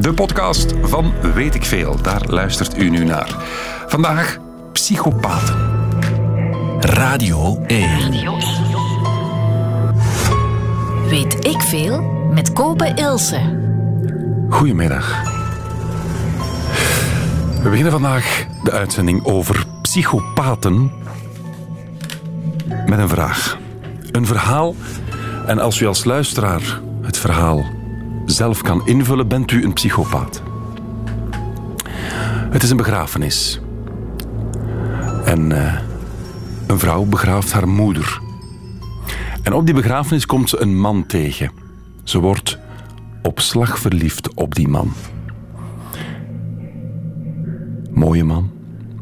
De podcast van Weet ik Veel, daar luistert u nu naar. Vandaag psychopaten. Radio 1. Weet ik veel met Kopen Ilse. Goedemiddag. We beginnen vandaag de uitzending over psychopaten met een vraag. Een verhaal en als u als luisteraar het verhaal zelf kan invullen, bent u een psychopaat. Het is een begrafenis. En eh, een vrouw begraaft haar moeder. En op die begrafenis komt ze een man tegen. Ze wordt op slag verliefd op die man. Mooie man,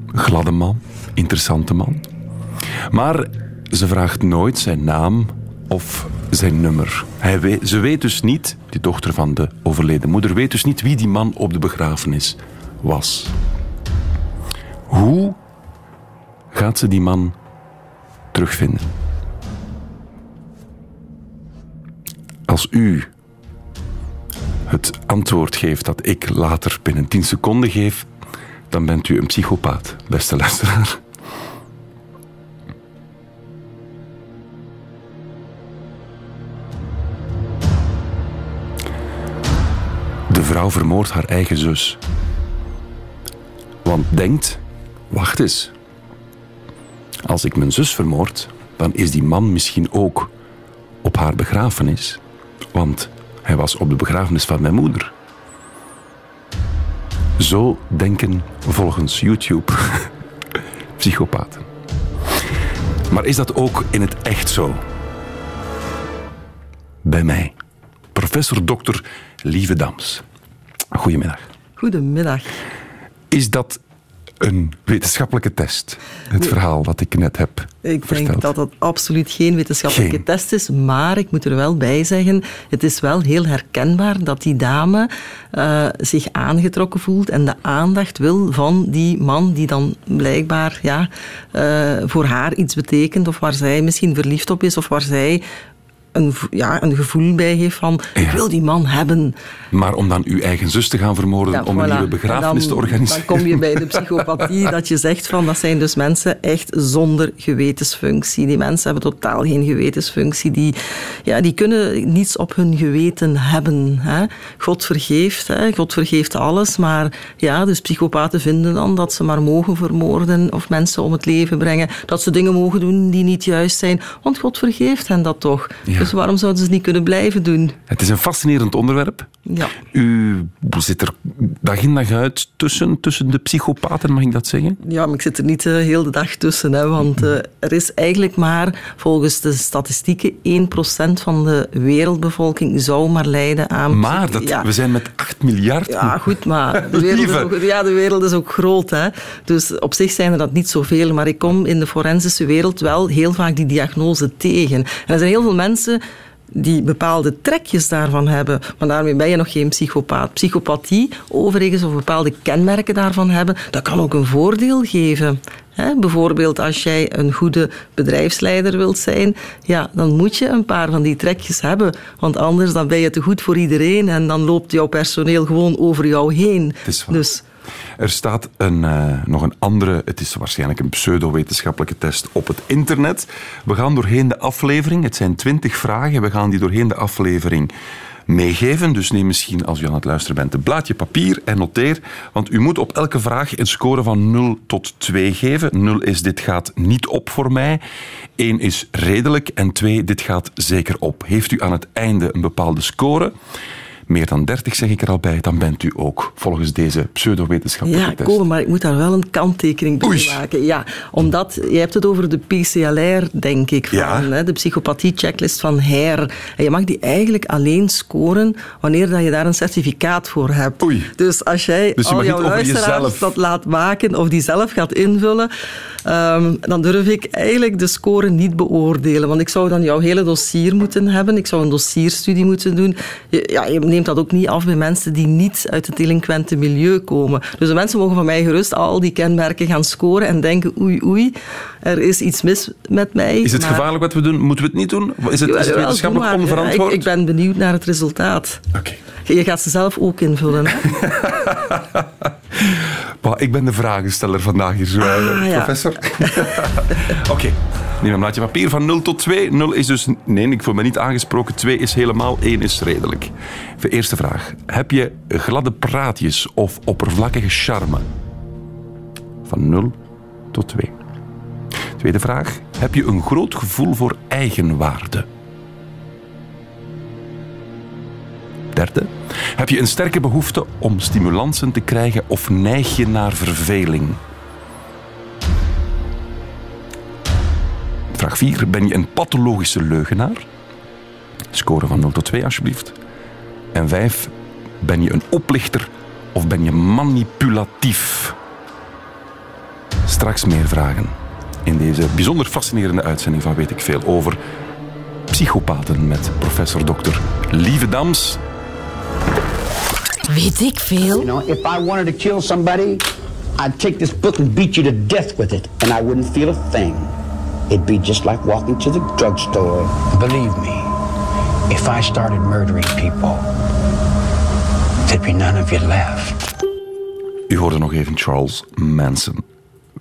gladde man, interessante man. Maar ze vraagt nooit zijn naam of zijn nummer. Hij ze weet dus niet, die dochter van de overleden moeder, weet dus niet wie die man op de begrafenis was. Hoe gaat ze die man terugvinden? Als u het antwoord geeft dat ik later binnen 10 seconden geef, dan bent u een psychopaat, beste luisteraar. Vrouw vermoordt haar eigen zus. Want denkt, wacht eens. Als ik mijn zus vermoord, dan is die man misschien ook op haar begrafenis. Want hij was op de begrafenis van mijn moeder. Zo denken volgens YouTube psychopaten. Maar is dat ook in het echt zo? Bij mij, professor dokter Lieve Dams. Goedemiddag. Goedemiddag. Is dat een wetenschappelijke test, het Nee. verhaal dat ik net heb Ik verteld? denk dat het absoluut geen wetenschappelijke Geen. test is, maar ik moet er wel bij zeggen, het is wel heel herkenbaar dat die dame eh, zich aangetrokken voelt en de aandacht wil van die man die dan blijkbaar ja, eh, voor haar iets betekent of waar zij misschien verliefd op is of waar zij een, ja, een gevoel bij heeft van ik wil die man hebben. Maar om dan uw eigen zus te gaan vermoorden Ja, om een nieuwe begrafenis En te organiseren. Dan kom je bij de psychopathie, dat je zegt van dat zijn dus mensen echt zonder gewetensfunctie. Die mensen hebben totaal geen gewetensfunctie. Die, ja, die kunnen niets op hun geweten hebben. Hè. God vergeeft, hè. God vergeeft alles. Maar ja, dus psychopaten vinden dan dat ze maar mogen vermoorden of mensen om het leven brengen. Dat ze dingen mogen doen die niet juist zijn. Want God vergeeft hen dat toch. Ja. Dus waarom zouden ze het niet kunnen blijven doen? Het is een fascinerend onderwerp. Ja. U zit er dag in dag uit tussen, tussen de psychopaten, mag ik dat zeggen? Ja, maar ik zit er niet de hele dag tussen. Hè, want eh, er is eigenlijk maar, volgens de statistieken, 1% van de wereldbevolking zou maar lijden aan... Maar dat, ja, we zijn met 8 miljard. ja, goed, maar de wereld, is ook, ja, de wereld is ook groot. Hè. Dus op zich zijn er dat niet zoveel. Maar ik kom in de forensische wereld wel heel vaak die diagnose tegen. En er zijn heel veel mensen die bepaalde trekjes daarvan hebben. Maar daarmee ben je nog geen psychopaat. Psychopathie, overigens, of bepaalde kenmerken daarvan hebben, dat kan ook een voordeel geven. Bijvoorbeeld als jij een goede bedrijfsleider wilt zijn, ja, dan moet je een paar van die trekjes hebben. Want anders dan ben je te goed voor iedereen en dan loopt jouw personeel gewoon over jou heen. Dus Er staat een, eh, nog een andere, het is waarschijnlijk een pseudo-wetenschappelijke test op het internet. We gaan doorheen de aflevering, het zijn twintig vragen, we gaan die doorheen de aflevering meegeven. Dus neem misschien, als u aan het luisteren bent, een blaadje papier en noteer. Want u moet op elke vraag een score van 0 tot 2 geven. 0 is dit gaat niet op voor mij. 1 is redelijk en 2 dit gaat zeker op. Heeft u aan het einde een bepaalde score, meer dan 30 zeg ik er al bij, dan bent u ook volgens deze pseudo-wetenschappelijke ja, test. komen, maar ik moet daar wel een kanttekening bij Oei. maken. Ja, omdat je hebt het over de PCLR, denk ik, van, Ja. hè, de psychopathie-checklist van HER. En je mag die eigenlijk alleen scoren wanneer dat je daar een certificaat voor hebt. Oei. Dus als jij Dus al jouw luisteraars jezelf. dat laat maken of die zelf gaat invullen, ehm, dan durf ik eigenlijk de score niet beoordelen. Want ik zou dan jouw hele dossier moeten hebben. Ik zou een dossierstudie moeten doen. Je, ja, je neemt dat ook niet af bij mensen die niet uit het delinquente milieu komen. Dus de mensen mogen van mij gerust al die kenmerken gaan scoren en denken, oei, oei, er is iets mis met mij. Is het gevaarlijk wat we doen? Moeten we het niet doen? Is het, is het wetenschappelijk onverantwoord? Ik, ik, ben benieuwd naar het resultaat. Oké. Je gaat ze zelf ook invullen. Hè? ik ben de vragensteller vandaag hier, zo, ah, professor. Oké. Okay. Neem een blaadje papier van 0 tot 2. 0 is dus... Nee, ik voel me niet aangesproken. 2 is helemaal, 1 is redelijk. De eerste vraag. Heb je gladde praatjes of oppervlakkige charme? Van 0 tot 2. Tweede vraag. Heb je een groot gevoel voor eigenwaarde? Derde. Heb je een sterke behoefte om stimulansen te krijgen of neig je naar verveling? Vraag 4. Ben je een pathologische leugenaar? Score van 0 tot 2 alsjeblieft. En 5. Ben je een oplichter of ben je manipulatief? Straks meer vragen in deze bijzonder fascinerende uitzending van Weet ik Veel over psychopaten met professor Dr. Lieve Dams. Weet ik veel? You know, if I wanted to kill somebody, I'd take this book and beat you to death with it, and I wouldn't feel a thing. It'd be just like walking to the drugstore. Believe me, if I started murdering people, there'd be none of you left. U hoorde nog even Charles Manson.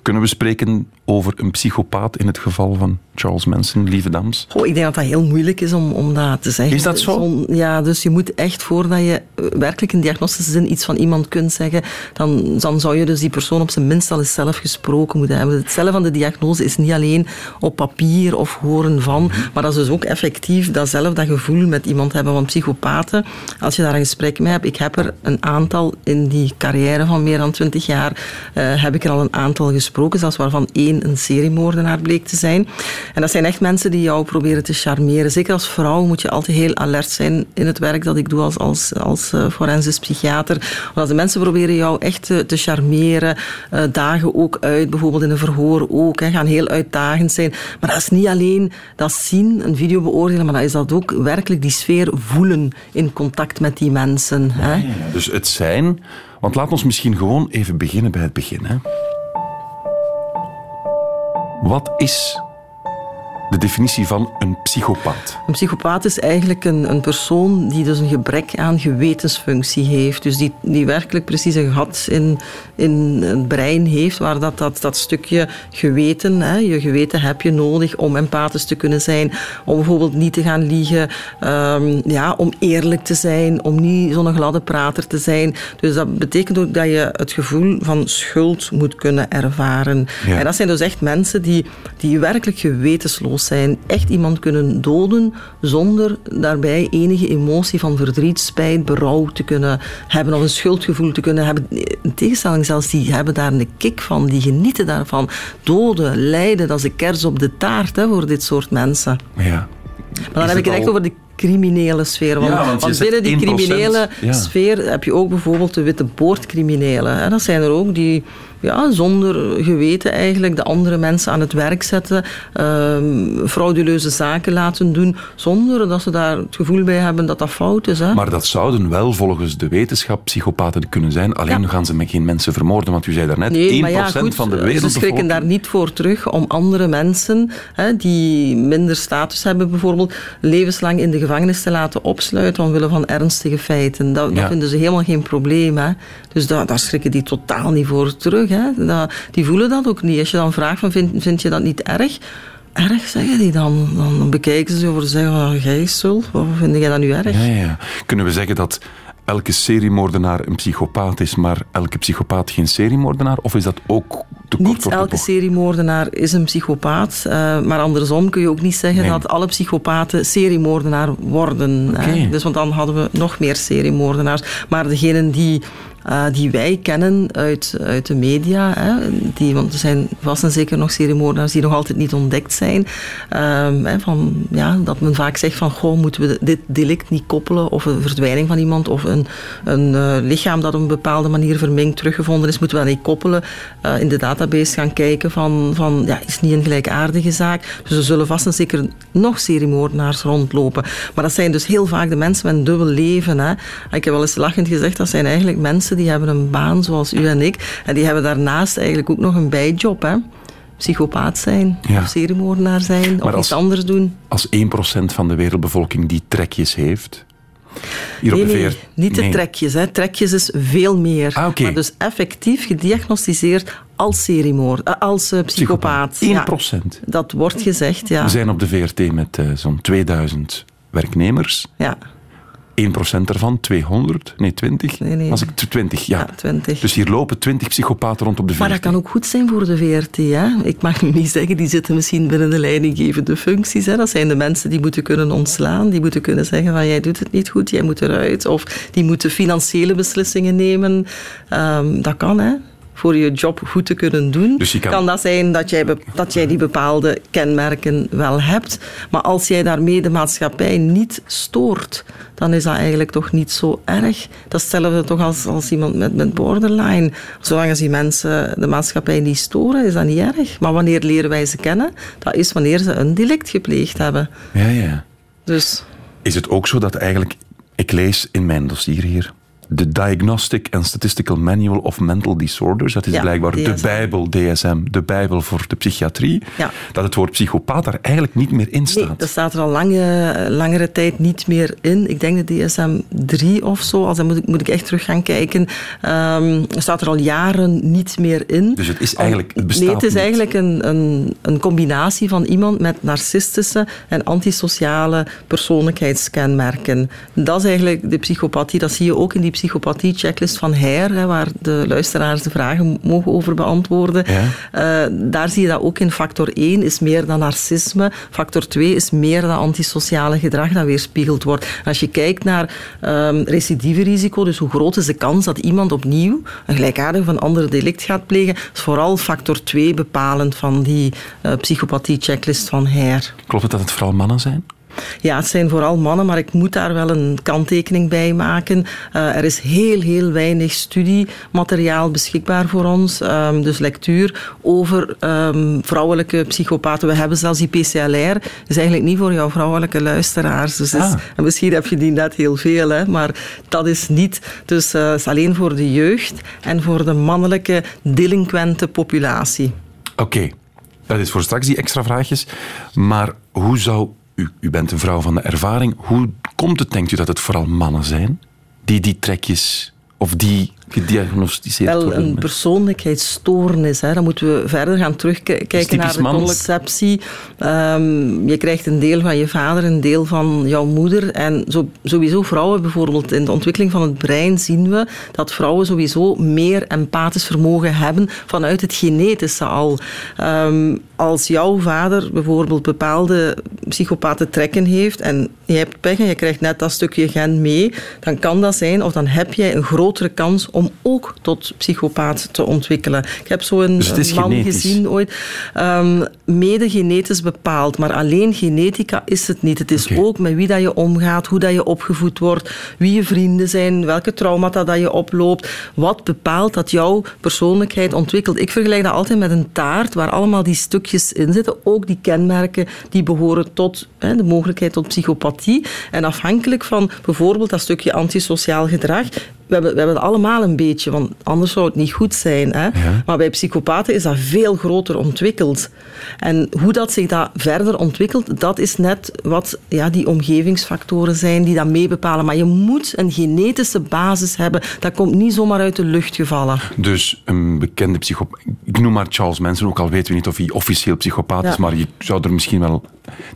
Kunnen we spreken over een psychopaat in het geval van Charles Manson, lieve dames? Oh, ik denk dat dat heel moeilijk is om, om dat te zeggen. Is dat zo? ja, dus je moet echt, voordat je eh, werkelijk in diagnostische zin iets van iemand kunt zeggen, dan, dan zou je dus die persoon op zijn minst al eens zelf gesproken moeten hebben. Het stellen van de diagnose is niet alleen op papier of horen van, maar dat is dus ook effectief datzelfde dat gevoel met iemand hebben van psychopaten. Als je daar een gesprek mee hebt, ik heb er een aantal in die carrière van meer dan twintig jaar, uh, heb ik er al een aantal gesproken, zelfs waarvan één een seriemoordenaar bleek te zijn. En dat zijn echt mensen die jou proberen te charmeren. Zeker als vrouw moet je altijd heel alert zijn in het werk dat ik doe als, als, als uh, forensisch psychiater. Want de mensen proberen jou echt te, te charmeren, uh, dagen ook uit, bijvoorbeeld in een verhoor ook, hè, gaan heel uitdagend zijn. Maar dat is niet alleen dat zien, een video beoordelen, maar dat is dat ook werkelijk die sfeer voelen in contact met die mensen. Hè. Ja, dus het zijn... Want laat ons misschien gewoon even beginnen bij het begin. Hè. Wat is de definitie van een psychopaat? Een psychopaat is eigenlijk een, een persoon die dus een gebrek aan gewetensfunctie heeft. Dus die, die werkelijk precies een gat in, in het brein heeft, waar dat, dat, dat stukje geweten, hè, je geweten heb je nodig om empathisch te kunnen zijn, om bijvoorbeeld niet te gaan liegen, um, ja, om eerlijk te zijn, om niet zo'n gladde prater te zijn. Dus dat betekent ook dat je het gevoel van schuld moet kunnen ervaren. En dat zijn dus echt mensen die, die werkelijk gewetensloos zijn. Echt iemand kunnen doden zonder daarbij enige emotie van verdriet, spijt, berouw te kunnen hebben of een schuldgevoel te kunnen hebben. In tegenstelling zelfs, die hebben daar een kick van, die genieten daarvan. Doden, lijden, dat is een kers op de taart hè, voor dit soort mensen. Ja. Maar dan heb ik het echt over de criminele sfeer. Want, want, binnen die criminele sfeer heb je ook bijvoorbeeld de witte boordcriminelen. Dat zijn er ook die ja, zonder geweten eigenlijk de andere mensen aan het werk zetten, um, frauduleuze zaken laten doen, zonder dat ze daar het gevoel bij hebben dat dat fout is. Hè. Maar dat zouden wel volgens de wetenschap psychopaten kunnen zijn, alleen gaan ze met geen mensen vermoorden, want u zei daarnet, nee, 1% ja, goed, van de wereld. Ze schrikken daar niet voor terug om andere mensen, hè, die minder status hebben bijvoorbeeld, levenslang in de gevangenis te laten opsluiten omwille van ernstige feiten. Dat, dat vinden ze helemaal geen probleem. Hè. Dus daar, daar schrikken die totaal niet voor terug. Hè. Dat, die voelen dat ook niet. Als je dan vraagt, van, vind, vind je dat niet erg? Erg, zeggen die dan. Dan bekijken ze over en zeggen, oh, jij wat vind jij dat nu erg? Ja, ja. Kunnen we zeggen dat elke seriemoordenaar een psychopaat is, maar elke psychopaat geen seriemoordenaar? Of is dat ook te kort Niet elke seriemoordenaar is een psychopaat, uh, maar andersom kun je ook niet zeggen dat alle psychopaten seriemoordenaar worden. Okay. Dus want dan hadden we nog meer seriemoordenaars. Maar degenen die uh, die wij kennen uit, uit de media. Hè, die, want er zijn vast en zeker nog seriemoordenaars die nog altijd niet ontdekt zijn. Um, hè, van, ja, dat men vaak zegt van, goh, moeten we dit delict niet koppelen of een verdwijning van iemand of een, een uh, lichaam dat op een bepaalde manier verminkt teruggevonden is, moeten we dat niet koppelen. Uh, inderdaad database gaan kijken van, van ja, is niet een gelijkaardige zaak? Dus er zullen vast en zeker nog seriemoordenaars rondlopen. Maar dat zijn dus heel vaak de mensen met een dubbel leven. Hè. Ik heb wel eens lachend gezegd, dat zijn eigenlijk mensen die hebben een baan zoals u en ik. En die hebben daarnaast eigenlijk ook nog een bijjob. Hè psychopaat zijn, ja. of seriemoordenaar zijn, of iets anders doen. Als 1% van de wereldbevolking die trekjes heeft, hier nee, de nee, niet de trekjes. Hè. Trekjes is veel meer. Ah, Maar dus effectief gediagnosticeerd als seriemoord, eh, als uh, psychopaat. 1%. Ja, dat wordt gezegd, ja. We zijn op de VRT met uh, zo'n 2000 werknemers. Ja. 1% ervan, 200, nee 20. Nee, nee. Als ik 20, ja. ja 20. Dus hier lopen 20 psychopaten rond op de VRT. Maar dat kan ook goed zijn voor de VRT. Hè? Ik mag nu niet zeggen, die zitten misschien binnen de leidinggevende functies. Hè? Dat zijn de mensen die moeten kunnen ontslaan, die moeten kunnen zeggen van jij doet het niet goed, jij moet eruit. Of die moeten financiële beslissingen nemen. Um, dat kan, hè voor je job goed te kunnen doen, dus kan... kan... dat zijn dat jij, dat jij die bepaalde kenmerken wel hebt. Maar als jij daarmee de maatschappij niet stoort, dan is dat eigenlijk toch niet zo erg. Dat is hetzelfde toch als, als iemand met, met borderline. Zolang als die mensen de maatschappij niet storen, is dat niet erg. Maar wanneer leren wij ze kennen? Dat is wanneer ze een delict gepleegd hebben. Ja, ja. Dus... Is het ook zo dat eigenlijk... Ik lees in mijn dossier hier de Diagnostic and Statistical Manual of Mental Disorders. Dat is Ja, blijkbaar de. Bijbel, DSM, de Bijbel voor de psychiatrie. Ja. Dat het woord psychopaat daar eigenlijk niet meer in Nee, staat. dat staat er al lange, langere tijd niet meer in. Ik denk de DSM 3 of zo, als dan moet ik, moet ik echt terug gaan kijken. Ehm staat er al jaren niet meer in. Dus het is eigenlijk, het bestaat Nee, het is niet. eigenlijk een, een, een combinatie van iemand met narcistische en antisociale persoonlijkheidskenmerken. Dat is eigenlijk de psychopathie. Dat zie je ook in die psychopathie-checklist van Heer, hè, waar de luisteraars de vragen mogen over beantwoorden. Ja. Eh, daar zie je dat ook in. Factor 1 is meer dan narcisme. Factor 2 is meer dan antisociale gedrag dat weerspiegeld wordt. En als je kijkt naar um, recidiverisico, dus hoe groot is de kans dat iemand opnieuw een gelijkaardig of een ander delict gaat plegen, is vooral factor 2 bepalend van die uh, psychopathie-checklist van Heer. Klopt het dat het vooral mannen zijn? Ja, het zijn vooral mannen, maar ik moet daar wel een kanttekening bij maken. Uh, er is heel, heel weinig studiemateriaal beschikbaar voor ons, um, dus lectuur over um, vrouwelijke psychopaten. We hebben zelfs die PCLR, dat is eigenlijk niet voor jouw vrouwelijke luisteraars. Dus Ah. is, en misschien heb je die net heel veel, hè, maar dat is niet. Dus uh, het is alleen voor de jeugd en voor de mannelijke delinquente populatie. Oké, okay. dat is voor straks die extra vraagjes. Maar hoe zou u, u bent een vrouw van de ervaring. Hoe komt het, denkt u, dat het vooral mannen zijn die die trekjes of die gediagnosticeerd Wel, een persoonlijkheidsstoornis. Hè. Dan moeten we verder gaan terugkijken naar de mannelijk. conceptie. Um, je krijgt een deel van je vader, een deel van jouw moeder. En zo, sowieso vrouwen, bijvoorbeeld in de ontwikkeling van het brein, zien we dat vrouwen sowieso meer empathisch vermogen hebben vanuit het genetische al. Um, als jouw vader bijvoorbeeld bepaalde psychopathe trekken heeft en je hebt pech en je krijgt net dat stukje gen mee, dan kan dat zijn, of dan heb jij een grotere kans om ook tot psychopaat te ontwikkelen. Ik heb zo'n dus man genetisch. gezien ooit, um, mede genetisch bepaald, maar alleen genetica is het niet. Het is ook met wie dat je omgaat, hoe dat je opgevoed wordt, wie je vrienden zijn, welke traumata dat je oploopt, wat bepaalt dat jouw persoonlijkheid ontwikkelt. Ik vergelijk dat altijd met een taart waar allemaal die stukjes in zitten, ook die kenmerken die behoren tot hè, de mogelijkheid tot psychopathie. En afhankelijk van bijvoorbeeld dat stukje antisociaal gedrag, we hebben, we hebben het allemaal een beetje, want anders zou het niet goed zijn. Hè? Ja. Maar bij psychopaten is dat veel groter ontwikkeld. En hoe dat zich dat verder ontwikkelt, dat is net wat ja, die omgevingsfactoren zijn die dat meebepalen. Maar je moet een genetische basis hebben. Dat komt niet zomaar uit de lucht gevallen. Dus een bekende psychopaat, ik noem maar Charles Manson, ook al weten we niet of hij officieel psychopaat Ja. is, maar je zou er misschien wel...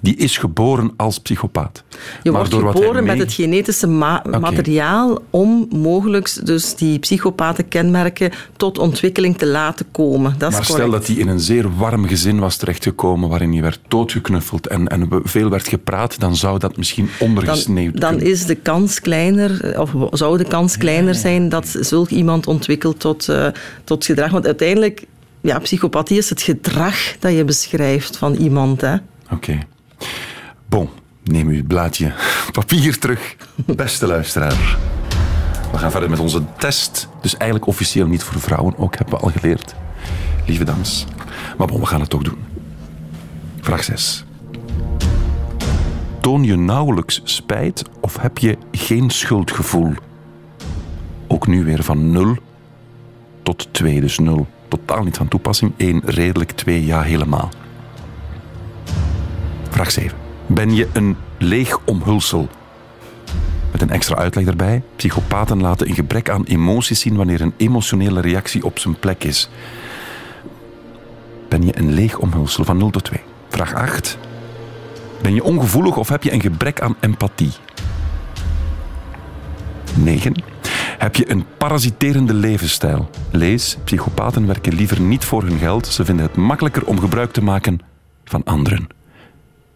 Die is geboren als psychopaat. Je Maar wordt door wat hij geboren met het genetische ma- materiaal om mogelijk dus die psychopatenkenmerken tot ontwikkeling te laten komen. Dat is Maar stel dat hij in een zeer warm gezin was terechtgekomen, waarin hij werd doodgeknuffeld en, en veel werd gepraat, dan zou dat misschien ondergesneeuwd dan, dan kunnen. is de kans kleiner, of zou de kans kleiner zijn dat zulk iemand ontwikkelt tot, uh, tot gedrag. Want uiteindelijk, ja, psychopathie is het gedrag dat je beschrijft van iemand. Hè. Oké. Okay. Bon, neem uw het blaadje papier terug, beste luisteraar. We gaan verder met onze test. Dus eigenlijk officieel niet voor vrouwen, ook hebben we al geleerd. lieve dames. Maar bon, we gaan het toch doen. Vraag 6. Toon je nauwelijks spijt of heb je geen schuldgevoel? Ook nu weer van 0 tot 2, dus 0 totaal niet van toepassing. 1 redelijk, 2 ja helemaal. Vraag 7. Ben je een leeg omhulsel? Met een extra uitleg erbij. Psychopaten laten een gebrek aan emoties zien wanneer een emotionele reactie op zijn plek is. Ben je een leeg omhulsel van 0 tot 2? Vraag 8. Ben je ongevoelig of heb je een gebrek aan empathie? 9. Heb je een parasiterende levensstijl? Lees, psychopaten werken liever niet voor hun geld. Ze vinden het makkelijker om gebruik te maken van anderen.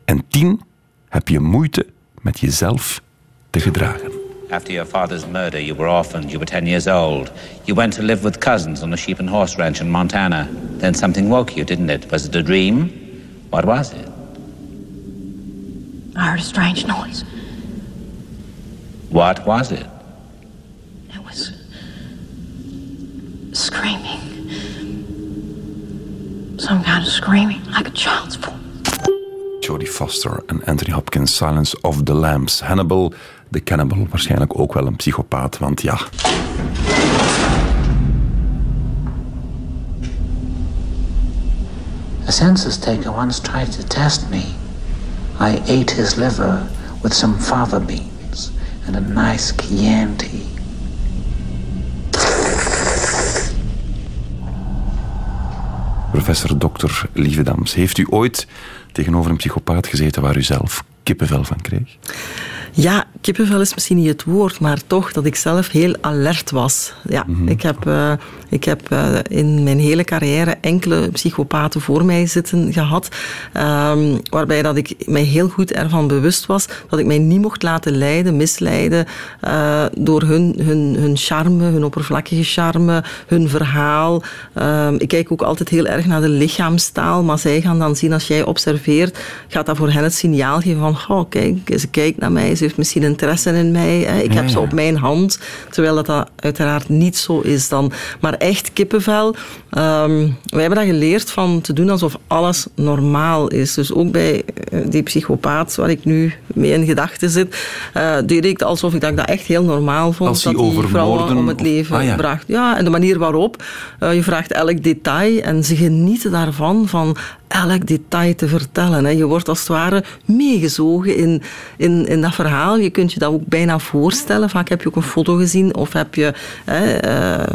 En 10. Heb je moeite met jezelf te gedragen? After your father's murder, you were orphaned. You were 10 years old. You went to live with cousins on a sheep and horse ranch in Montana. Then something woke you, didn't it? Was it a dream? What was it? I heard a strange noise. What was it? It was screaming. Some kind of screaming, like a child's voice. Jodie Foster and Anthony Hopkins, Silence of the Lambs. Hannibal, de cannibal, waarschijnlijk ook wel een psychopaat, want ja... A census taker once tried to test me. I ate his liver with some fava beans and a nice Chianti. Professor Dr. Lievedams, heeft u ooit tegenover een psychopaat gezeten waar u zelf kippenvel van kreeg? Kippenvel is misschien niet het woord, maar toch dat ik zelf heel alert was. Ja, ik heb, uh, ik heb uh, in mijn hele carrière enkele psychopaten voor mij zitten gehad, um, waarbij dat ik mij heel goed ervan bewust was dat ik mij niet mocht laten leiden, misleiden uh, door hun, hun, hun charme, hun oppervlakkige charme, hun verhaal. Um, ik kijk ook altijd heel erg naar de lichaamstaal, maar zij gaan dan zien als jij observeert, gaat dat voor hen het signaal geven van, oh kijk, ze kijkt naar mij, ze heeft misschien interesse in mij. Hè. Ik heb ze op mijn hand, terwijl dat, dat uiteraard niet zo is dan. Maar echt kippenvel. Um, wij hebben dat geleerd van te doen alsof alles normaal is. Dus ook bij die psychopaat waar ik nu mee in gedachten zit, uh, deed ik alsof ik dat, dat echt heel normaal vond. Als dat die vrouwen om het leven ah, ja. bracht. Ja, en de manier waarop. Uh, je vraagt elk detail en ze genieten daarvan, van elk detail te vertellen. Hè. Je wordt als het ware meegezogen in, in, in dat verhaal. Je kunt je dat ook bijna voorstellen. Vaak heb je ook een foto gezien of, heb je, hè,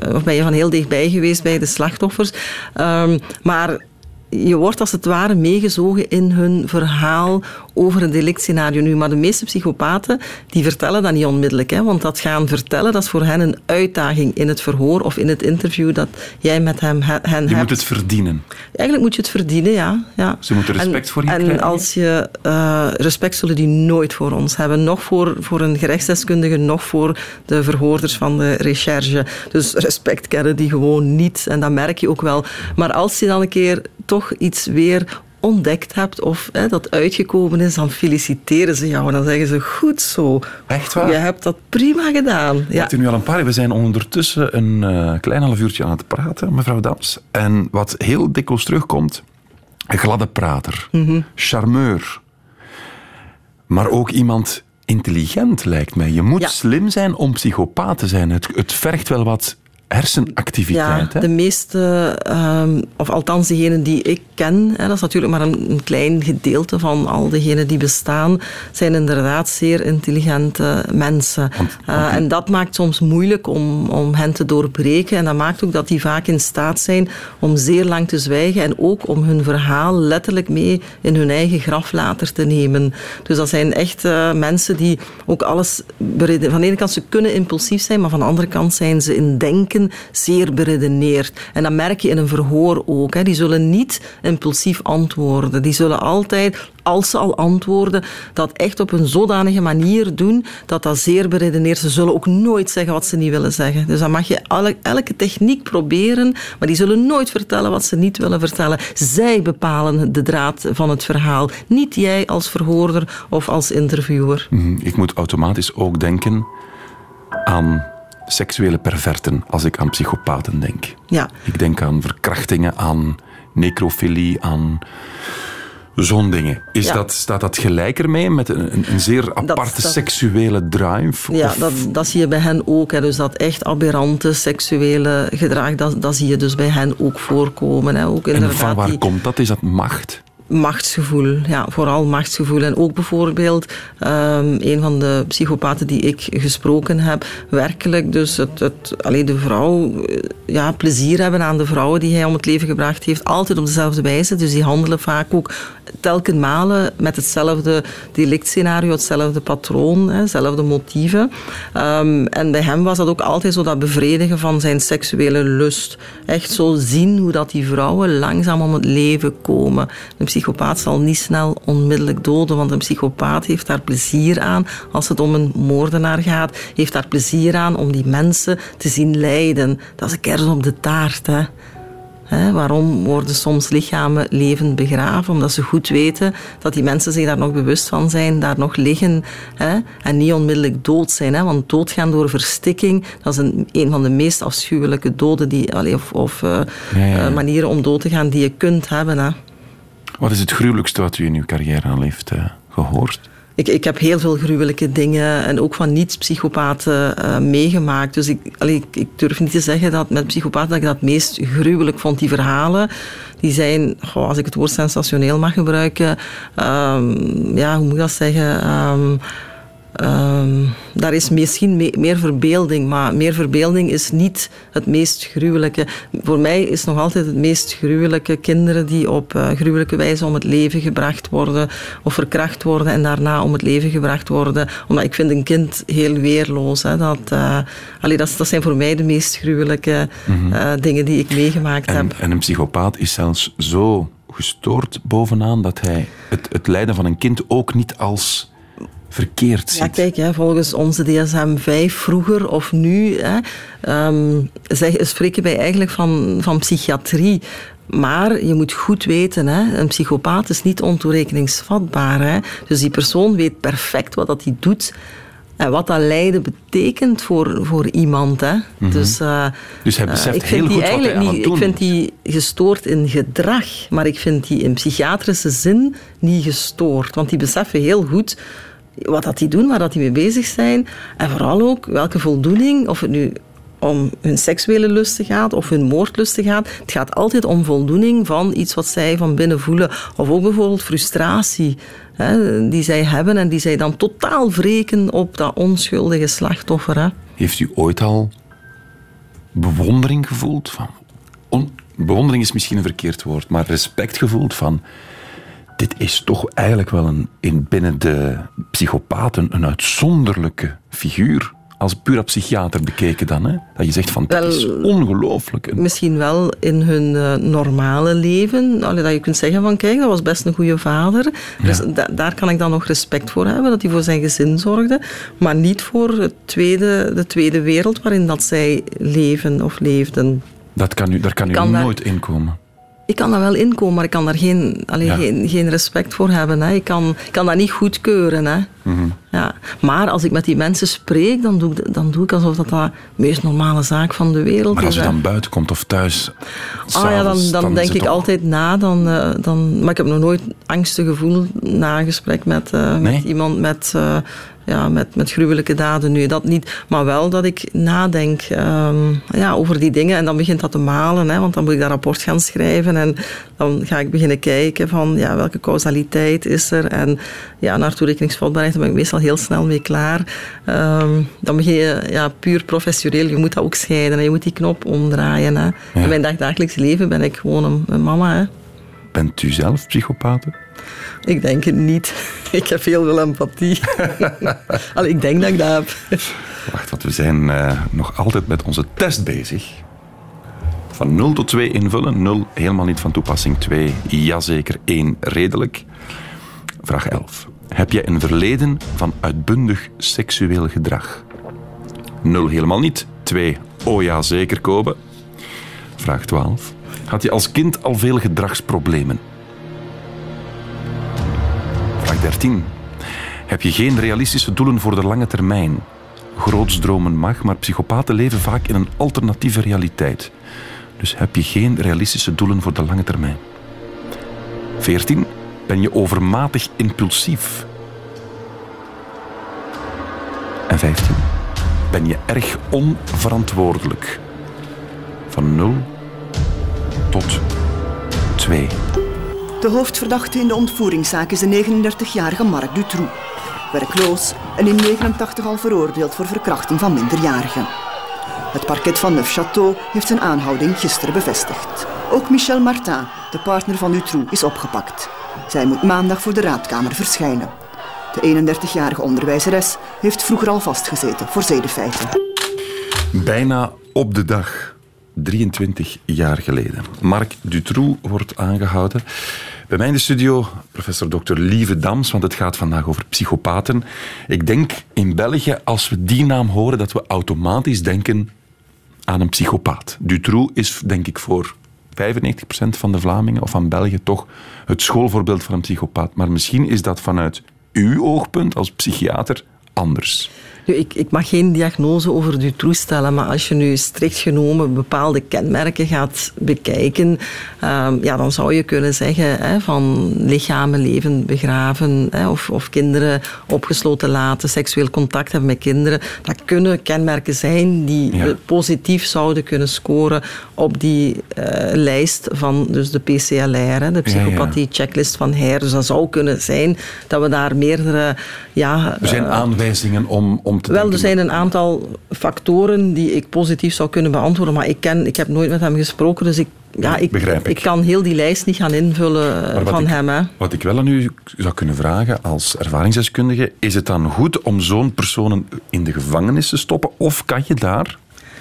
uh, of ben je van heel dichtbij geweest bij de slachtoffers. Um, maar je wordt als het ware meegezogen in hun verhaal over een delictscenario nu. Maar de meeste psychopaten die vertellen dat niet onmiddellijk. Hè, want dat gaan vertellen, dat is voor hen een uitdaging in het verhoor of in het interview dat jij met hem, hen je hebt. Je moet het verdienen. Eigenlijk moet je het verdienen, ja. ja. Ze moeten respect en, voor je en krijgen. als je... Uh, respect zullen die nooit voor ons hebben. Nog voor, voor een gerechtsdeskundige, nog voor de verhoorders van de recherche. Dus respect kennen die gewoon niet. En dat merk je ook wel. Maar als je dan een keer toch iets weer ontdekt hebt of hè, dat uitgekomen is, dan feliciteren ze jou. Dan zeggen ze, goed zo. Echt waar? Je hebt dat prima gedaan. Ja. Het nu al een paar We zijn ondertussen een uh, klein half uurtje aan het praten, mevrouw Dams. En wat heel dikwijls terugkomt, een gladde prater, mm -hmm. charmeur. Maar ook iemand intelligent, lijkt mij. Je moet ja. slim zijn om psychopaat te zijn. Het, het vergt wel wat hersenactiviteit. Ja, de meeste, um, of althans degenen die ik ken, hè, dat is natuurlijk maar een, een, klein gedeelte van al degenen die bestaan, zijn inderdaad zeer intelligente mensen. Want, want uh, en dat maakt soms moeilijk om, om hen te doorbreken. En dat maakt ook dat die vaak in staat zijn om zeer lang te zwijgen en ook om hun verhaal letterlijk mee in hun eigen graf later te nemen. Dus dat zijn echt uh, mensen die ook alles... Van de ene kant ze kunnen impulsief zijn, maar van de andere kant zijn ze in denken zeer beredeneerd. En dat merk je in een verhoor ook. Hè. Die zullen niet impulsief antwoorden. Die zullen altijd, als ze al antwoorden, dat echt op een zodanige manier doen dat dat zeer beredeneerd. Ze zullen ook nooit zeggen wat ze niet willen zeggen. Dus dan mag je elke, elke techniek proberen, maar die zullen nooit vertellen wat ze niet willen vertellen. Zij bepalen de draad van het verhaal. Niet jij als verhoorder of als interviewer. Ik moet automatisch ook denken aan seksuele perverten als ik aan psychopaten denk. Ja, Ik denk aan verkrachtingen, aan necrofilie, aan zo'n dingen. Is Ja. dat, staat dat gelijk ermee met een, een, zeer aparte dat- seksuele drive? ja Of- dat, dat zie je bij hen ook. Hè. Dus dat echt aberrante seksuele gedrag, dat, dat zie je dus bij hen ook voorkomen. Hè. Ook en van waar die- komt dat? Is dat macht? Machtsgevoel. Ja, vooral machtsgevoel. En ook bijvoorbeeld ehm, een van de psychopaten die ik gesproken heb, werkelijk dus het, het, alleen de vrouw, eh, ja, plezier hebben aan de vrouwen die hij om het leven gebracht heeft, altijd op dezelfde wijze. Dus die handelen vaak ook telkens malen met hetzelfde delictscenario, hetzelfde patroon, hetzelfde motieven. Ehm, en bij hem was dat ook altijd zo dat bevredigen van zijn seksuele lust. Echt zo zien hoe dat die vrouwen langzaam om het leven komen. Psychopaat zal niet snel onmiddellijk doden, want een psychopaat heeft daar plezier aan als het om een moordenaar gaat. Heeft daar plezier aan om die mensen te zien lijden. Dat is een kers op de taart, hè. Hè, waarom worden soms lichamen levend begraven? Omdat ze goed weten dat die mensen zich daar nog bewust van zijn, daar nog liggen hè, en niet onmiddellijk dood zijn. Hè, want doodgaan door verstikking, dat is een, een van de meest afschuwelijke doden die, allee, of, of eh, Ja, ja, ja. eh, manieren om dood te gaan die je kunt hebben. Wat is het gruwelijkste wat u in uw carrière al heeft eh, gehoord? Ik, ik heb heel veel gruwelijke dingen en ook van niet-psychopaten eh, meegemaakt. Dus ik, ik, ik durf niet te zeggen dat met psychopaten dat ik dat meest gruwelijk vond. Die verhalen, die zijn, goh, als ik het woord sensationeel mag gebruiken, ehm, ja, hoe moet ik dat zeggen? Ehm, ehm, daar is misschien me- meer verbeelding, maar meer verbeelding is niet het meest gruwelijke. Voor mij is nog altijd het meest gruwelijke kinderen die op eh, gruwelijke wijze om het leven gebracht worden of verkracht worden en daarna om het leven gebracht worden. Omdat ik vind een kind heel weerloos. Hè. Dat, allee, dat, dat zijn voor mij de meest gruwelijke eh, dingen die ik meegemaakt En, heb. en een psychopaat is zelfs zo gestoord bovenaan dat hij het, het lijden van een kind ook niet als verkeerd ziet. Ja, kijk, hè, volgens onze DSM-5 vroeger of nu hè, ehm, zeg, spreken wij eigenlijk van, van psychiatrie. Maar je moet goed weten, hè, een psychopaat is niet ontoerekeningsvatbaar. Hè. Dus die persoon weet perfect wat dat hij doet en wat dat lijden betekent voor, voor iemand. Hè. Dus, eh, Dus hij eh, beseft ik heel vind die goed wat hij aan niet, Ik vind is. die gestoord in gedrag, maar ik vind die in psychiatrische zin niet gestoord. Want die beseffen heel goed wat dat die doen, waar dat die mee bezig zijn. En vooral ook welke voldoening, of het nu om hun seksuele lusten gaat of hun moordlusten gaat. Het gaat altijd om voldoening van iets wat zij van binnen voelen. Of ook bijvoorbeeld frustratie hè, die zij hebben en die zij dan totaal wreken op dat onschuldige slachtoffer. Hè. Heeft u ooit al bewondering gevoeld? Van, on- bewondering is misschien een verkeerd woord, maar respect gevoeld van... Dit is toch eigenlijk wel een, in binnen de psychopaten een uitzonderlijke figuur. Als puur psychiater bekeken dan. Hè? Dat je zegt van, dit Wel, is ongelooflijk. En- Misschien wel in hun eh, normale leven. Allee, dat je kunt zeggen van kijk, dat was best een goede vader. Dus da- daar kan ik dan nog respect voor hebben, dat hij voor zijn gezin zorgde. Maar niet voor het tweede, de tweede wereld waarin dat zij leven of leefden. Dat kan u, daar kan u kan daar- nooit in komen. Ik kan daar wel in komen, maar ik kan daar geen, allee, Ja. geen, geen respect voor hebben. Hè. Ik, kan, ik kan dat niet goedkeuren. Hè. Mhm. Ja. Maar als ik met die mensen spreek, dan doe ik, dan doe ik alsof dat de meest normale zaak van de wereld Maar als is. hè. dan buiten komt of thuis... Ah ja, dan, dan, is denk ik altijd na. Dan, eh, dan, maar ik heb nog nooit angsten gevoeld na een gesprek met, eh, Nee? met iemand met, eh, ja, met, met gruwelijke daden. Nu, dat niet. Maar wel dat ik nadenk ehm, ja, over die dingen. En dan begint dat te malen. Hè, want dan moet ik dat rapport gaan schrijven. En dan ga ik beginnen kijken van ja, welke causaliteit is er. En ja, naar toerekeningsvatbaarheid ben ik meestal heel snel mee klaar. Ehm, dan begin je ja, puur professioneel. Je moet dat ook scheiden. Hè. Je moet die knop omdraaien. Hè. In mijn dagdagelijks leven ben ik gewoon een, een mama. Hè. Bent u zelf psychopaat? Ik denk het niet. Ik heb heel veel empathie. Allee, ik denk dat ik dat heb. Wacht, want we zijn eh, nog altijd met onze test bezig. Van 0 tot 2 invullen. 0 helemaal niet van toepassing. 2 jazeker. 1 redelijk. Vraag 11. Heb jij een verleden van uitbundig seksueel gedrag? 0 helemaal niet. 2 oh ja zeker Kobe. Vraag 12. Had je als kind al veel gedragsproblemen? Vraag 13. Heb je geen realistische doelen voor de lange termijn? groots dromen mag, maar psychopaten leven vaak in een alternatieve realiteit. Dus heb je geen realistische doelen voor de lange termijn. 14. Ben je overmatig impulsief? En 15. Ben je erg onverantwoordelijk? Van 0 tot 2. De hoofdverdachte in de ontvoeringszaak is de 39-jarige Marc Dutroux. Werkloos en in 89 al veroordeeld voor verkrachting van minderjarigen. Het parket van Neufchâteau heeft zijn aanhouding gisteren bevestigd. Ook Michel Martin, de partner van Dutroux, is opgepakt. Zij moet maandag voor de raadkamer verschijnen. De 31-jarige onderwijzeres heeft vroeger al vastgezeten voor zedenfeiten. Bijna op de dag, 23 jaar geleden. Marc Dutroux wordt aangehouden. Bij mij in de studio professor Dr. Lieve Dams, want het gaat vandaag over psychopaten. Ik denk in België, als we die naam horen, dat we automatisch denken aan een psychopaat. Dutroux is, denk ik, voor 95% van de Vlamingen of van België toch het schoolvoorbeeld van een psychopaat. Maar misschien is dat vanuit uw oogpunt als psychiater anders. Nu, ik, ik mag geen diagnose over Dutroux stellen, maar als je nu strikt genomen bepaalde kenmerken gaat bekijken, ehm, ja, dan zou je kunnen zeggen hè, van lichamen leven begraven hè, of, of kinderen opgesloten laten, seksueel contact hebben met kinderen. Dat kunnen kenmerken zijn die Ja. positief zouden kunnen scoren op die eh, lijst van dus de PCLR, hè, de psychopathie checklist van Her. Dus dat zou kunnen zijn dat we daar meerdere ja, Er zijn eh, aanwijzingen om, om te wel, denken... er zijn een aantal factoren die ik positief zou kunnen beantwoorden, maar ik, ken, ik heb nooit met hem gesproken, dus ik, ja, ik, ik. ik kan heel die lijst niet gaan invullen eh, van ik, hem. Hè. Wat ik wel aan u zou kunnen vragen als ervaringsdeskundige, is het dan goed om zo'n personen in de gevangenis te stoppen? Of kan je daar,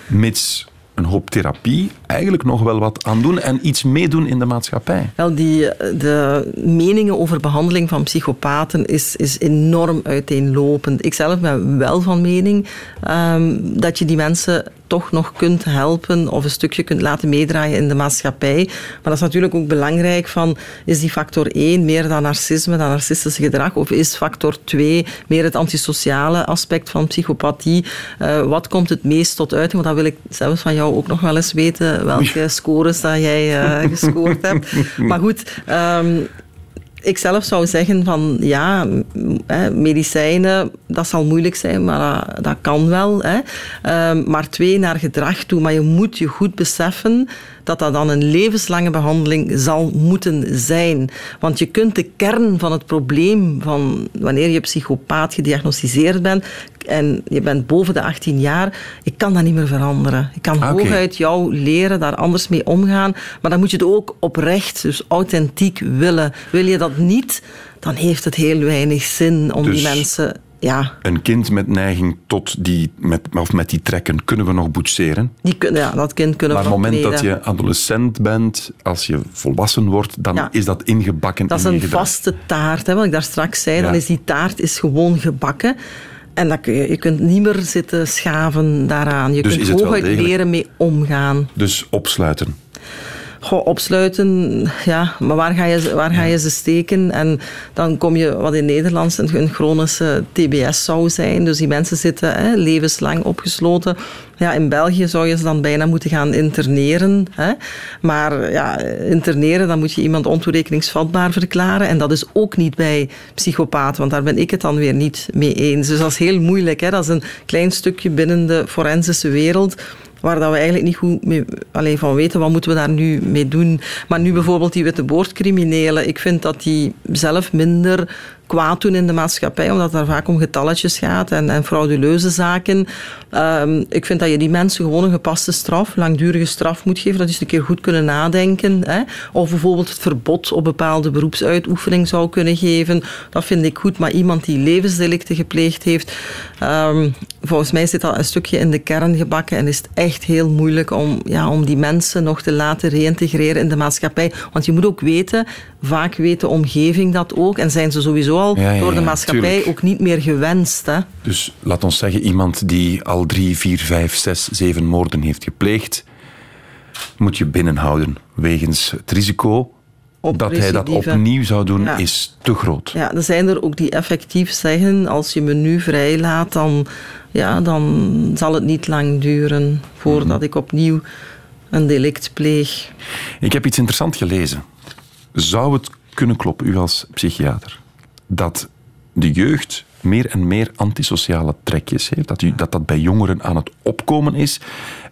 mits een hoop therapie, eigenlijk nog wel wat aan doen en iets meedoen in de maatschappij? Wel, die, eh, de meningen over behandeling van psychopaten is, is enorm uiteenlopend. Ik zelf ben wel van mening ehm, dat je die mensen toch nog kunt helpen of een stukje kunt laten meedraaien in de maatschappij. Maar dat is natuurlijk ook belangrijk van, is die factor 1 meer dan narcisme, dan narcistisch gedrag, of is factor 2 meer het antisociale aspect van psychopathie? Eh, wat komt het meest tot uiting? Want dat wil ik zelfs van jou ook nog wel eens weten, welke scores dat jij eh, gescoord hebt. Maar goed... ehm, ik zelf zou zeggen van ja, medicijnen, dat zal moeilijk zijn, maar dat, dat kan wel. Hè. Ehm, maar twee, naar gedrag toe. Maar je moet je goed beseffen dat dat dan een levenslange behandeling zal moeten zijn. Want je kunt de kern van het probleem van wanneer je psychopaat gediagnosticeerd bent en je bent boven de 18 jaar, ik kan dat niet meer veranderen. Ik kan Ah, hooguit jou leren daar anders mee omgaan, maar dan moet je het ook oprecht, dus authentiek willen. Wil je dat niet, dan heeft het heel weinig zin om Dus- die mensen... Ja, Een kind met neiging tot die, met, of met die trekken kunnen we nog boetseren. die kunnen, ja, dat kind kunnen Maar we op het moment dat je adolescent bent, als je volwassen wordt, dan Ja. is dat ingebakken Dat is in een vaste taart, hè, wat ik daar straks zei. Ja. Dan is die taart is gewoon gebakken. En kun je, je kunt niet meer zitten schaven daaraan. Je Dus kunt hooguit degelijk- leren mee omgaan. Dus opsluiten. Goh, opsluiten, ja, maar waar ga, je, ze- waar ga je ze steken? En dan kom je, wat in Nederland een, een chronische TBS zou zijn. Dus die mensen zitten hè, levenslang opgesloten. Ja, in België zou je ze dan bijna moeten gaan interneren. Hè. Maar ja, interneren, dan moet je iemand ontoerekeningsvatbaar verklaren. En dat is ook niet bij psychopaten, want daar ben ik het dan weer niet mee eens. Dus dat is heel moeilijk. Hè. Dat is een klein stukje binnen de forensische wereld waar dat we eigenlijk niet goed mee, alleen van weten, wat moeten we daar nu mee doen. Maar nu bijvoorbeeld die witte boordcriminelen, ik vind dat die zelf minder kwaad doen in de maatschappij, omdat het daar vaak om getalletjes gaat en, en frauduleuze zaken. Ehm, ik vind dat je die mensen gewoon een gepaste straf, langdurige straf moet geven, dat is een keer goed kunnen nadenken. Hè? Of bijvoorbeeld het verbod op bepaalde beroepsuitoefening zou kunnen geven. Dat vind ik goed, maar iemand die levensdelicten gepleegd heeft, ehm, volgens mij zit dat een stukje in de kern gebakken en is het echt heel moeilijk om, ja, om die mensen nog te laten reïntegreren in de maatschappij. Want je moet ook weten, vaak weet de omgeving dat ook en zijn ze sowieso al Ja, ja, door de maatschappij tuurlijk. ook niet meer gewenst. Hè? Dus laat ons zeggen, iemand die al drie, vier, vijf, zes, zeven moorden heeft gepleegd, moet je binnenhouden. Wegens het risico dat hij dat opnieuw zou doen, Ja. is te groot. Ja, er zijn er ook die effectief zeggen, als je me nu vrijlaat, dan, ja, dan zal het niet lang duren voordat Mhm. ik opnieuw een delict pleeg. Ik heb iets interessants gelezen. Zou het kunnen kloppen, u als psychiater, dat de jeugd meer en meer antisociale trekjes heeft? Dat, u, dat dat bij jongeren aan het opkomen is?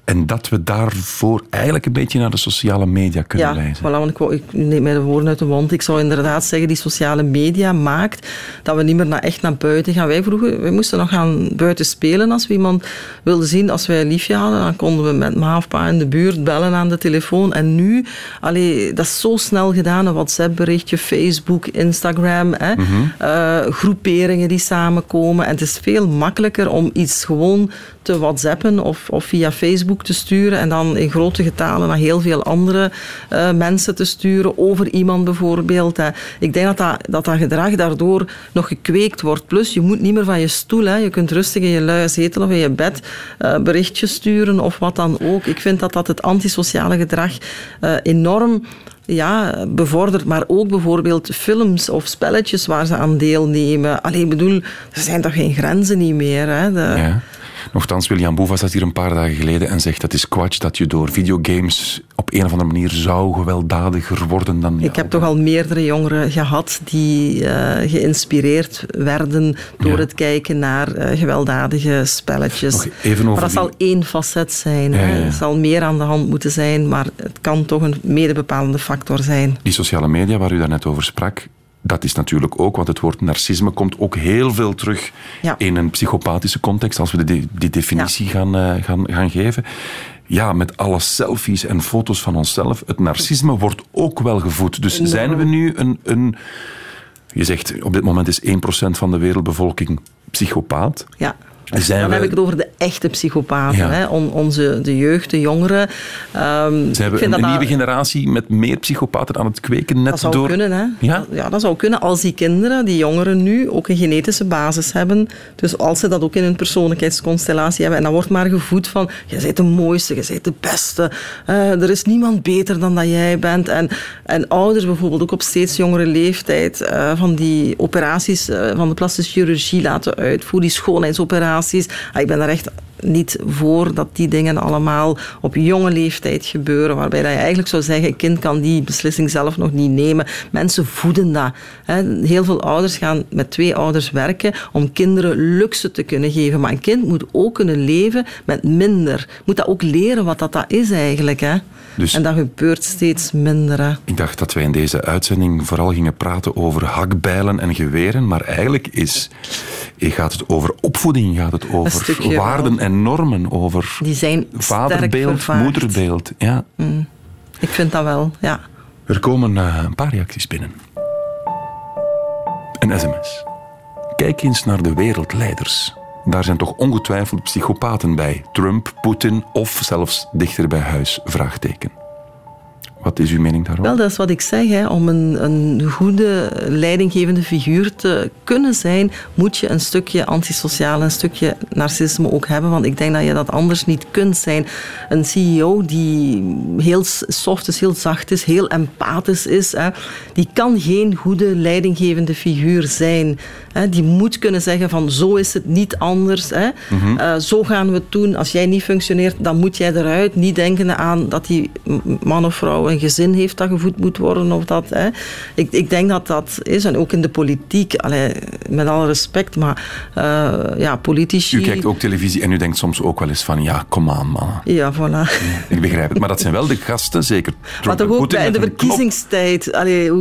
En dat we daarvoor eigenlijk een beetje naar de sociale media kunnen Ja, wijzen? voilà, want ik, wou- ik neem mij de woorden uit de mond. Ik zou inderdaad zeggen, die sociale media maakt dat we niet meer naar, echt naar buiten gaan. Wij vroeger, wij moesten nog gaan buiten spelen als we iemand wilden zien. Als wij een liefje hadden, dan konden we met ma of pa in de buurt bellen aan de telefoon. En nu, allee, dat is zo snel gedaan. Een WhatsApp-berichtje, Facebook, Instagram. Hè, eh, groeperingen die samenkomen. En het is veel makkelijker om iets gewoon te whatsappen of, of via Facebook te sturen en dan in grote getalen naar heel veel andere eh, mensen te sturen over iemand bijvoorbeeld. hè. Ik denk dat dat, dat dat gedrag daardoor nog gekweekt wordt. Plus, je moet niet meer van je stoel. Hè. Je kunt rustig in je luie zetel of in je bed eh, berichtjes sturen of wat dan ook. Ik vind dat dat het antisociale gedrag eh, enorm ja, bevordert, maar ook bijvoorbeeld films of spelletjes waar ze aan deelnemen. Alleen bedoel, er zijn toch geen grenzen niet meer. Hè? Ja. Nochtans, William Boeva zat hier een paar dagen geleden en zegt dat is kwatsch dat je door videogames op een of andere manier zou gewelddadiger worden dan Ik heb toch al meerdere jongeren gehad die eh, geïnspireerd werden door Ja. het kijken naar eh, gewelddadige spelletjes. Nog even over maar dat die- zal één facet zijn. Ja, hè. ja, ja. Er zal meer aan de hand moeten zijn, maar het kan toch een medebepalende factor zijn. Die sociale media waar u daarnet over sprak, dat is natuurlijk ook, want het woord narcisme komt ook heel veel terug Ja. in een psychopathische context, als we die, die definitie gaan, eh, gaan, gaan geven. Ja, met alle selfies en foto's van onszelf. Het narcisme wordt ook wel gevoed. Dus zijn we nu een, een... Je zegt, op dit moment is 1% van de wereldbevolking psychopaat. Ja. Zijn Dan we, heb ik het over de echte psychopaten. Ja. Hè? On- onze, de jeugd, de jongeren. Ehm, we vind een, dat een dat- nieuwe generatie met meer psychopaten aan het kweken? Net Dat zou door... kunnen, hè? Ja? ja, dat zou kunnen als die kinderen, die jongeren nu ook een genetische basis hebben. Dus als ze dat ook in hun persoonlijkheidsconstellatie hebben. En dan wordt maar gevoed van, je bent de mooiste, je bent de beste. eh, er is niemand beter dan dat jij bent. En, en ouders bijvoorbeeld ook op steeds jongere leeftijd eh, van die operaties eh, van de plastische chirurgie laten uitvoeren, die schoonheidsoperaties. Ah, ik ben daar echt niet voor dat die dingen allemaal op jonge leeftijd gebeuren, waarbij dat je eigenlijk zou zeggen, een kind kan die beslissing zelf nog niet nemen. Mensen voeden dat. Heel veel ouders gaan met twee ouders werken om kinderen luxe te kunnen geven. Maar een kind moet ook kunnen leven met minder. Moet dat ook leren wat dat, dat is eigenlijk. Dus- En dat gebeurt steeds minder. Hè? Ik dacht dat wij in deze uitzending vooral gingen praten over hakbijlen en geweren, maar eigenlijk is, gaat het over opvoeding, gaat het over waarden wel. en normen, over Die zijn vaderbeeld, moederbeeld. Ja. Ik vind dat wel, ja. Er komen eh, een paar reacties binnen. Een sms. Kijk eens naar de wereldleiders. Daar zijn toch ongetwijfeld psychopaten bij. Trump, Poetin of zelfs dichter bij huis? Vraagteken. Wat is uw mening daarover? Wel, dat is wat ik zeg. Hè. Om een, een goede leidinggevende figuur te kunnen zijn, moet je een stukje antisociaal, een stukje narcisme ook hebben. Want ik denk dat je dat anders niet kunt zijn. Een CEO die heel soft is, heel zacht is, heel empathisch is, hè, die kan geen goede leidinggevende figuur zijn. Hè. Die moet kunnen zeggen van zo is het niet anders. Hè. Eh, zo gaan we het doen. Als jij niet functioneert, dan moet jij eruit. Niet denken aan dat die man of vrouw een gezin heeft dat gevoed moet worden. Of dat, hè. Ik, ik denk dat dat is. En ook in de politiek. Allee, met alle respect, maar eh, ja, politici... U kijkt ook televisie en u denkt soms ook wel eens van, ja, kom aan, man. Ja, voilà. Ik begrijp het. Maar dat zijn wel de gasten, zeker. Trump Maar toch ook Poetin bij de verkiezingstijd. Allee,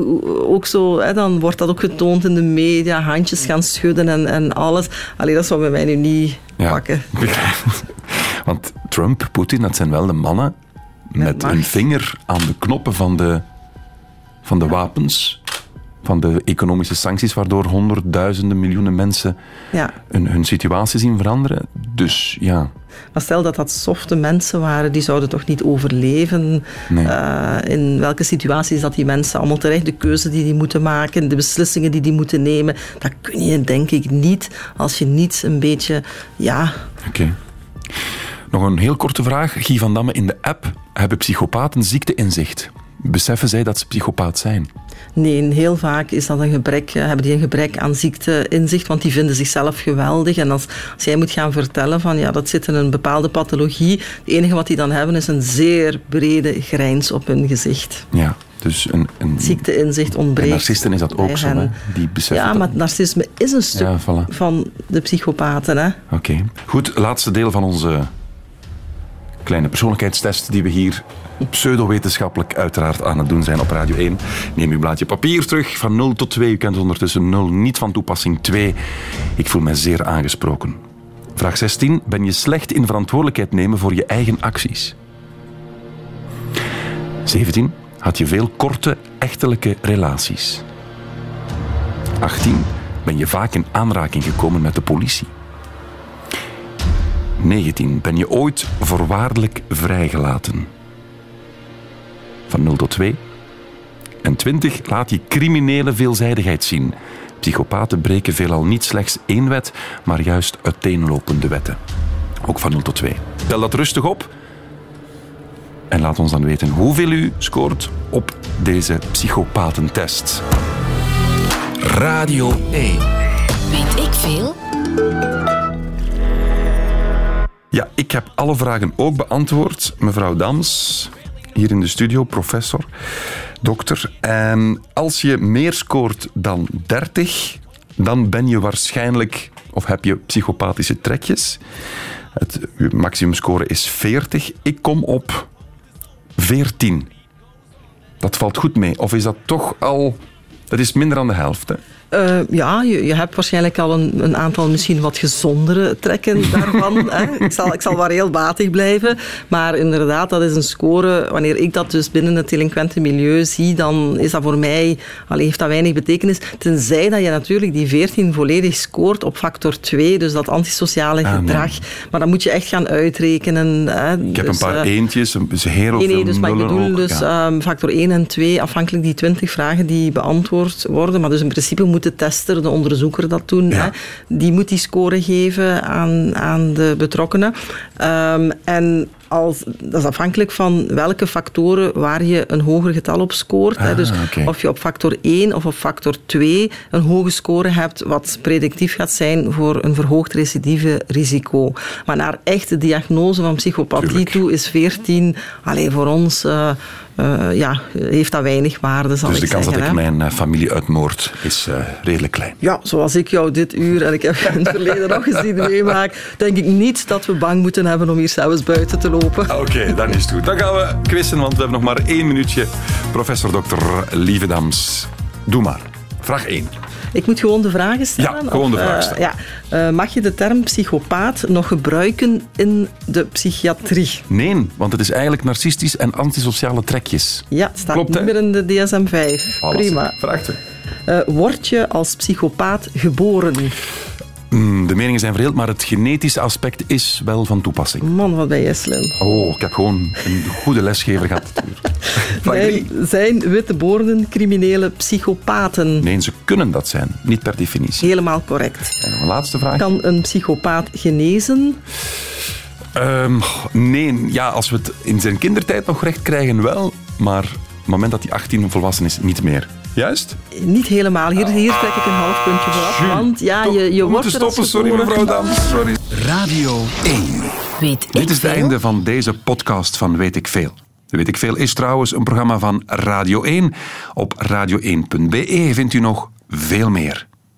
ook zo, hè, dan wordt dat ook getoond in de media. Handjes gaan schudden en, en alles. Allee, dat zou bij mij nu niet Ja, pakken. begrijp. Want Trump, Poetin, dat zijn wel de mannen met een vinger aan de knoppen van de, van de wapens, van de economische sancties, waardoor honderdduizenden, miljoenen mensen Ja. hun, hun situatie zien veranderen. Dus ja, Maar stel dat dat softe mensen waren, die zouden toch niet overleven? Nee. Eh, in welke situaties dat die mensen allemaal terecht, de keuze die die moeten maken, de beslissingen die die moeten nemen, dat kun je denk ik niet als je niet een beetje, ja, oké. Nog een heel korte vraag. Guy van Damme in de app hebben psychopaten ziekteinzicht. beseffen zij dat ze psychopaat zijn? Nee, heel vaak is dat een gebrek, eh, hebben die een gebrek aan ziekteinzicht, want die vinden zichzelf geweldig. En als, als jij moet gaan vertellen van ja, dat zit in een bepaalde pathologie, het enige wat die dan hebben is een zeer brede grijns op hun gezicht. Ja, dus een, een, Ziekteinzicht ontbreekt. narcisten is dat ook zo, hè? Die beseffen Ja, dat- maar narcisme is een stuk Ja, voilà. van de psychopaten. Oké. Goed, laatste deel van onze kleine persoonlijkheidstest die we hier pseudowetenschappelijk uiteraard aan het doen zijn op Radio 1. Neem uw blaadje papier terug van 0 tot 2. U kent ondertussen 0 niet van toepassing 2. Ik voel mij zeer aangesproken. Vraag 16. Ben je slecht in verantwoordelijkheid nemen voor je eigen acties? 17. Had je veel korte, echtelijke relaties? 18. Ben je vaak in aanraking gekomen met de politie? 19. Ben je ooit voorwaardelijk vrijgelaten? Van 0 tot 2. En 20. Laat je criminele veelzijdigheid zien. Psychopaten breken veelal niet slechts één wet, maar juist uiteenlopende wetten. Ook van 0 tot 2. Tel dat rustig op. En laat ons dan weten hoeveel u scoort op deze psychopatentest. Radio 1. Weet ik veel? Ja, ik heb alle vragen ook beantwoord. Mevrouw Dams, hier in de studio, professor, dokter. En als je meer scoort dan 30, dan ben je waarschijnlijk, of heb je psychopathische trekjes. Het maximumscore is 40. Ik kom op 14. Dat valt goed mee. Of is dat toch al... Dat is minder dan de helft, hè? Eh, ja, je, je hebt waarschijnlijk al een, een aantal misschien wat gezondere trekken daarvan. hè. Ik, zal, ik zal maar heel batig blijven. Maar inderdaad, dat is een score. Wanneer ik dat dus binnen het delinquente milieu zie, dan is dat voor mij, allee, heeft dat weinig betekenis. Tenzij dat je natuurlijk die 14 volledig scoort op factor 2, dus dat antisociale Ah, gedrag. Maar dan moet je echt gaan uitrekenen. Hè. Ik heb Dus, een paar eh, eentjes, een- dus heel veel nee, dus, maar ik bedoel ook, dus ja. ehm, factor 1 en 2, afhankelijk die 20 vragen die beantwoord worden. Maar dus in principe moet de tester, de onderzoeker dat doen. Ja. Hè. Die moet die score geven aan, aan de betrokkenen. Ehm, en als, dat is afhankelijk van welke factoren waar je een hoger getal op scoort. hè. Ah, Dus of je op factor 1 of op factor 2 een hoge score hebt, wat predictief gaat zijn voor een verhoogd recidieve risico. Maar naar echte diagnose van psychopathie Tuurlijk. toe is 14, alleen voor ons, eh, eh, ja, heeft dat weinig waarde, zal Dus de ik kans dat zeggen. ik mijn eh, familie uitmoord is eh, redelijk klein. Ja, zoals ik jou dit uur, en ik heb in het verleden nog gezien meemaak, denk ik niet dat we bang moeten hebben om hier zelfs buiten te lopen. Oké, dan is het goed. Dan gaan we quizzen, want we hebben nog maar één minuutje. Professor Dr. Lievedams, doe maar. Vraag 1. Ik moet gewoon de vragen stellen? Ja, gewoon de of, vraag eh, stellen. ja. Eh, mag je de term psychopaat nog gebruiken in de psychiatrie? Nee, want het is eigenlijk narcistisch en antisociale trekjes. Ja, het staat Klopt, niet meer in de DSM-5. Voilà. Prima. Vraag 2. Eh, word je als psychopaat geboren? Hmm, de meningen zijn verdeeld, maar het genetische aspect is wel van toepassing. Man, wat ben jij slim. Oh, ik heb gewoon een goede lesgever gehad. Vraag 3. Zijn, zijn witte boorden criminele psychopaten? Nee, ze kunnen dat zijn, niet per definitie. Helemaal correct. En nog een laatste vraag. Kan een psychopaat genezen? Ehm, nee, ja, als we het in zijn kindertijd nog recht krijgen, wel. Maar op het moment dat hij 18 volwassen is, niet meer. Juist? Niet helemaal. Hier, hier trek ik een half puntje voor af. Want ja, je, je wordt er stoppen, sorry mevrouw Dams. Sorry. Radio 1. Weet ik Dit is het einde van deze podcast van Weet ik Veel. Weet ik Veel is trouwens een programma van Radio 1. Op radio1.be vindt u nog veel meer.